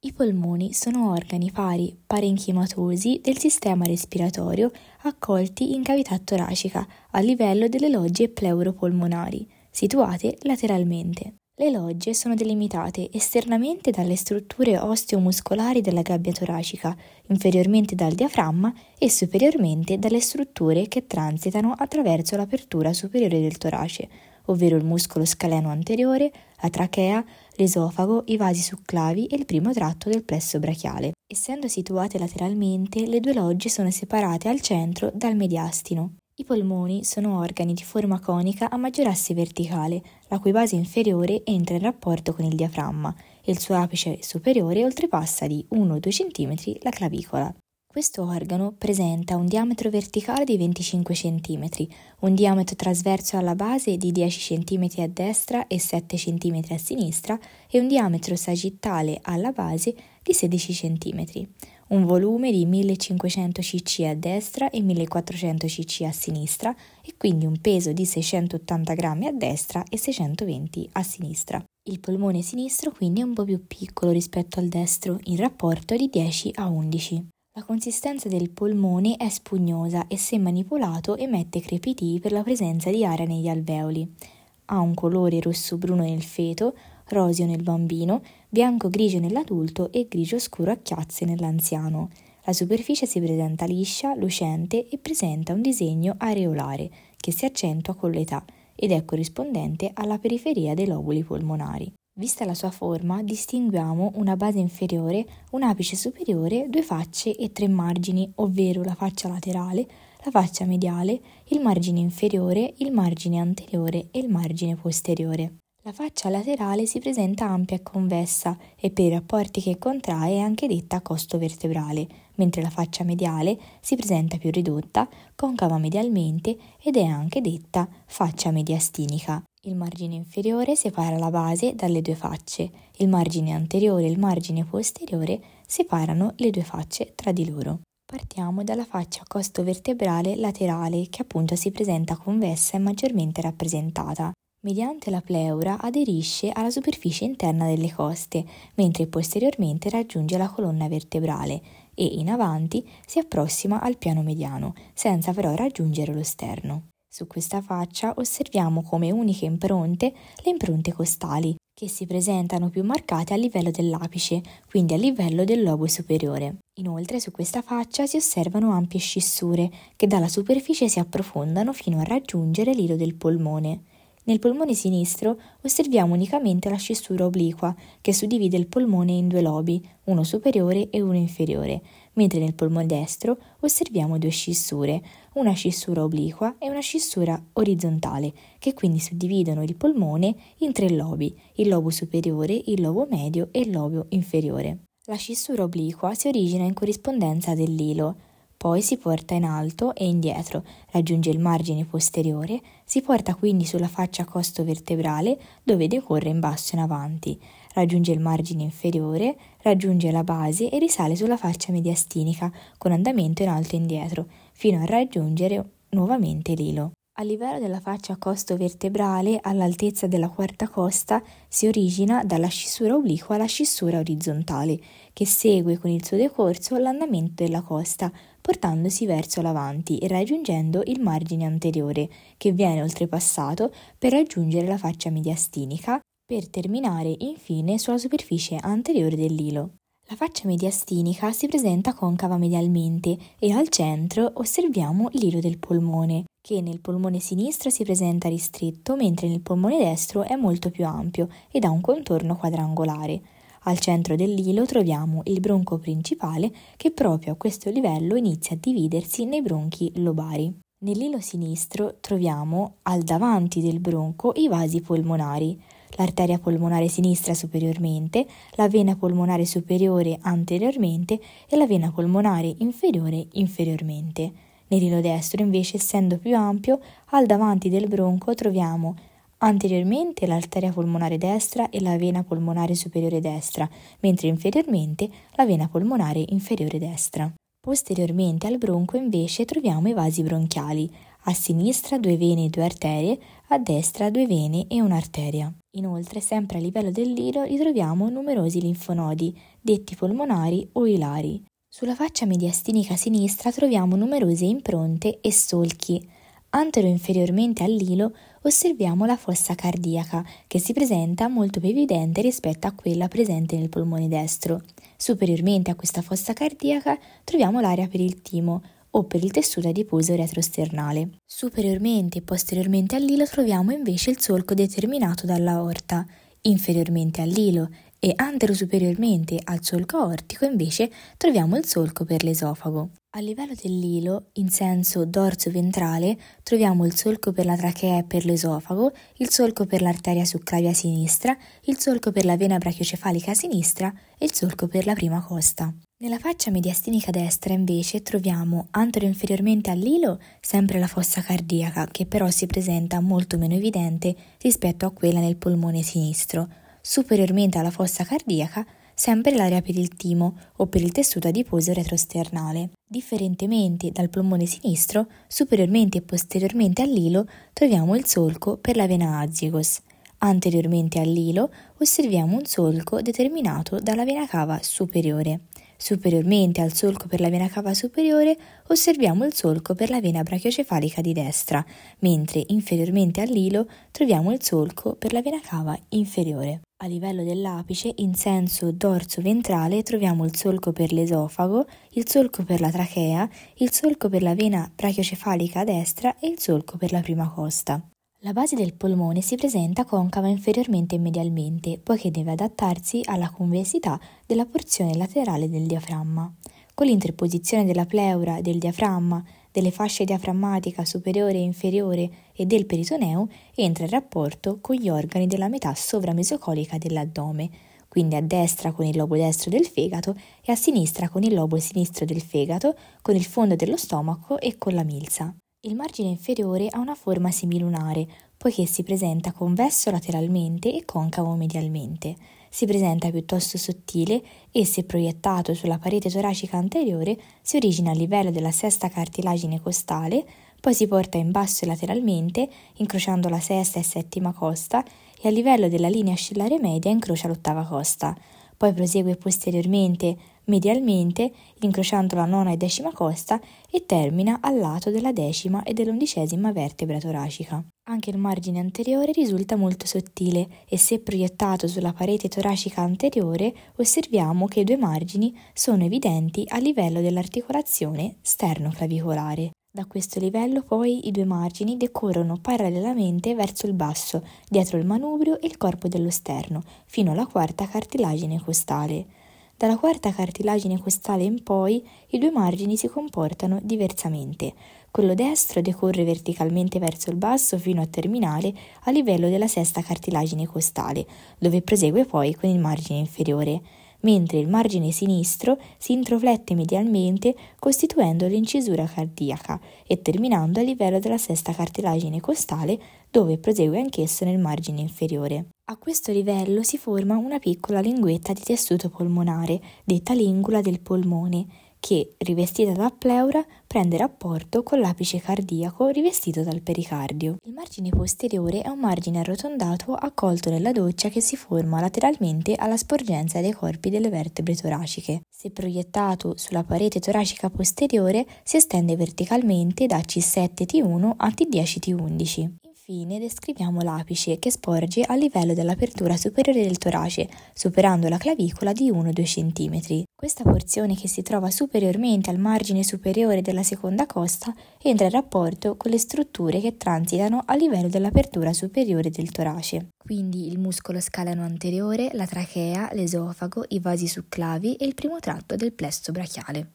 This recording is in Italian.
I polmoni sono organi pari parenchimatosi del sistema respiratorio accolti in cavità toracica a livello delle logge pleuropolmonari, situate lateralmente. Le logge sono delimitate esternamente dalle strutture osteomuscolari della gabbia toracica, inferiormente dal diaframma e superiormente dalle strutture che transitano attraverso l'apertura superiore del torace, ovvero il muscolo scaleno anteriore, la trachea, l'esofago, i vasi succlavi e il primo tratto del plesso brachiale. Essendo situate lateralmente, le due logge sono separate al centro dal mediastino. I polmoni sono organi di forma conica a maggior asse verticale, la cui base inferiore entra in rapporto con il diaframma e il suo apice superiore oltrepassa di 1-2 cm la clavicola. Questo organo presenta un diametro verticale di 25 cm, un diametro trasverso alla base di 10 cm a destra e 7 cm a sinistra e un diametro sagittale alla base di 16 cm un volume di 1500 cc a destra e 1400 cc a sinistra e quindi un peso di 680 grammi a destra e 620 a sinistra. Il polmone sinistro quindi è un po' più piccolo rispetto al destro in rapporto di 10 a 11. La consistenza del polmone è spugnosa e se manipolato emette crepiti per la presenza di aria negli alveoli. Ha un colore rosso-bruno nel feto, roseo nel bambino, bianco-grigio nell'adulto e grigio scuro a chiazze nell'anziano. La superficie si presenta liscia, lucente e presenta un disegno areolare che si accentua con l'età ed è corrispondente alla periferia dei lobuli polmonari. Vista la sua forma, distinguiamo una base inferiore, un apice superiore, due facce e tre margini, ovvero la faccia laterale, la faccia mediale, il margine inferiore, il margine anteriore e il margine posteriore. La faccia laterale si presenta ampia e convessa e per i rapporti che contrae è anche detta costo vertebrale, mentre la faccia mediale si presenta più ridotta, concava medialmente ed è anche detta faccia mediastinica. Il margine inferiore separa la base dalle due facce, il margine anteriore e il margine posteriore separano le due facce tra di loro. Partiamo dalla faccia costo vertebrale laterale che appunto si presenta convessa e maggiormente rappresentata. Mediante la pleura aderisce alla superficie interna delle coste, mentre posteriormente raggiunge la colonna vertebrale e in avanti si approssima al piano mediano, senza però raggiungere lo sterno. Su questa faccia osserviamo come uniche impronte le impronte costali, che si presentano più marcate a livello dell'apice, quindi a livello del lobo superiore. Inoltre su questa faccia si osservano ampie scissure che dalla superficie si approfondano fino a raggiungere l'ilo del polmone. Nel polmone sinistro osserviamo unicamente la scissura obliqua che suddivide il polmone in due lobi, uno superiore e uno inferiore, mentre nel polmone destro osserviamo due scissure, una scissura obliqua e una scissura orizzontale, che quindi suddividono il polmone in tre lobi, il lobo superiore, il lobo medio e il lobo inferiore. La scissura obliqua si origina in corrispondenza dell'ilo, poi si porta in alto e indietro, raggiunge il margine posteriore, si porta quindi sulla faccia costo vertebrale dove decorre in basso e in avanti, raggiunge il margine inferiore, raggiunge la base e risale sulla faccia mediastinica con andamento in alto e indietro, fino a raggiungere nuovamente l'ilo. A livello della faccia costo vertebrale, all'altezza della quarta costa, si origina dalla scissura obliqua alla scissura orizzontale, che segue con il suo decorso l'andamento della costa, portandosi verso l'avanti e raggiungendo il margine anteriore, che viene oltrepassato per raggiungere la faccia mediastinica, per terminare infine sulla superficie anteriore dell'ilo. La faccia mediastinica si presenta concava medialmente e al centro osserviamo l'ilo del polmone, che nel polmone sinistro si presenta ristretto mentre nel polmone destro è molto più ampio ed ha un contorno quadrangolare. Al centro dell'ilo troviamo il bronco principale che proprio a questo livello inizia a dividersi nei bronchi lobari. Nell'ilo sinistro troviamo al davanti del bronco i vasi polmonari, l'arteria polmonare sinistra superiormente, la vena polmonare superiore anteriormente e la vena polmonare inferiore inferiormente. Nell'ilo destro, invece, essendo più ampio, al davanti del bronco troviamo anteriormente l'arteria polmonare destra e la vena polmonare superiore destra, mentre inferiormente la vena polmonare inferiore destra. Posteriormente al bronco invece troviamo i vasi bronchiali, a sinistra due vene e due arterie, a destra due vene e un'arteria. Inoltre, sempre a livello dell'ilo, ritroviamo numerosi linfonodi, detti polmonari o ilari. Sulla faccia mediastinica sinistra troviamo numerose impronte e solchi. Antero-inferiormente all'ilo osserviamo la fossa cardiaca, che si presenta molto più evidente rispetto a quella presente nel polmone destro. Superiormente a questa fossa cardiaca troviamo l'area per il timo, o per il tessuto adiposo retrosternale. Superiormente e posteriormente all'ilo troviamo invece il solco determinato dall'aorta, inferiormente all'ilo e antero-superiormente al solco aortico invece troviamo il solco per l'esofago. A livello dell'ilo, in senso dorso-ventrale, troviamo il solco per la trachea e per l'esofago, il solco per l'arteria succlavia sinistra, il solco per la vena brachiocefalica sinistra e il solco per la prima costa. Nella faccia mediastinica destra invece troviamo antero-inferiormente all'ilo sempre la fossa cardiaca che però si presenta molto meno evidente rispetto a quella nel polmone sinistro. Superiormente alla fossa cardiaca sempre l'area per il timo o per il tessuto adiposo retrosternale. Differentemente dal polmone sinistro, superiormente e posteriormente all'ilo troviamo il solco per la vena azigos. Anteriormente all'ilo osserviamo un solco determinato dalla vena cava superiore. Superiormente al solco per la vena cava superiore osserviamo il solco per la vena brachiocefalica di destra, mentre inferiormente all'ilo troviamo il solco per la vena cava inferiore. A livello dell'apice, in senso dorso-ventrale, troviamo il solco per l'esofago, il solco per la trachea, il solco per la vena brachiocefalica a destra e il solco per la prima costa. La base del polmone si presenta concava inferiormente e medialmente, poiché deve adattarsi alla convessità della porzione laterale del diaframma. Con l'interposizione della pleura, del diaframma, delle fasce diaframmatica superiore e inferiore e del peritoneo, entra in rapporto con gli organi della metà sovramesocolica dell'addome, quindi a destra con il lobo destro del fegato e a sinistra con il lobo sinistro del fegato, con il fondo dello stomaco e con la milza. Il margine inferiore ha una forma semilunare, poiché si presenta convesso lateralmente e concavo medialmente. Si presenta piuttosto sottile e, se proiettato sulla parete toracica anteriore, si origina a livello della sesta cartilagine costale, poi si porta in basso lateralmente, incrociando la sesta e settima costa, e a livello della linea ascellare media incrocia l'ottava costa. Poi prosegue posteriormente medialmente, incrociando la nona e decima costa e termina al lato della decima e dell'undicesima vertebra toracica. Anche il margine anteriore risulta molto sottile e se proiettato sulla parete toracica anteriore osserviamo che i due margini sono evidenti a livello dell'articolazione sternoclavicolare. Da questo livello poi i due margini decorrono parallelamente verso il basso, dietro il manubrio e il corpo dello sterno, fino alla quarta cartilagine costale. Dalla quarta cartilagine costale in poi i due margini si comportano diversamente. Quello destro decorre verticalmente verso il basso fino a terminare a livello della sesta cartilagine costale, dove prosegue poi con il margine inferiore mentre il margine sinistro si introflette medialmente costituendo l'incisura cardiaca e terminando a livello della sesta cartilagine costale dove prosegue anch'esso nel margine inferiore. A questo livello si forma una piccola linguetta di tessuto polmonare, detta lingula del polmone, che, rivestita da pleura, prende rapporto con l'apice cardiaco rivestito dal pericardio. Il margine posteriore è un margine arrotondato accolto nella doccia che si forma lateralmente alla sporgenza dei corpi delle vertebre toraciche. Se proiettato sulla parete toracica posteriore, si estende verticalmente da C7T1 a T10T11. Infine descriviamo l'apice che sporge a livello dell'apertura superiore del torace, superando la clavicola di 1-2 cm. Questa porzione che si trova superiormente al margine superiore della seconda costa entra in rapporto con le strutture che transitano a livello dell'apertura superiore del torace. Quindi il muscolo scaleno anteriore, la trachea, l'esofago, i vasi succlavi e il primo tratto del plesso brachiale.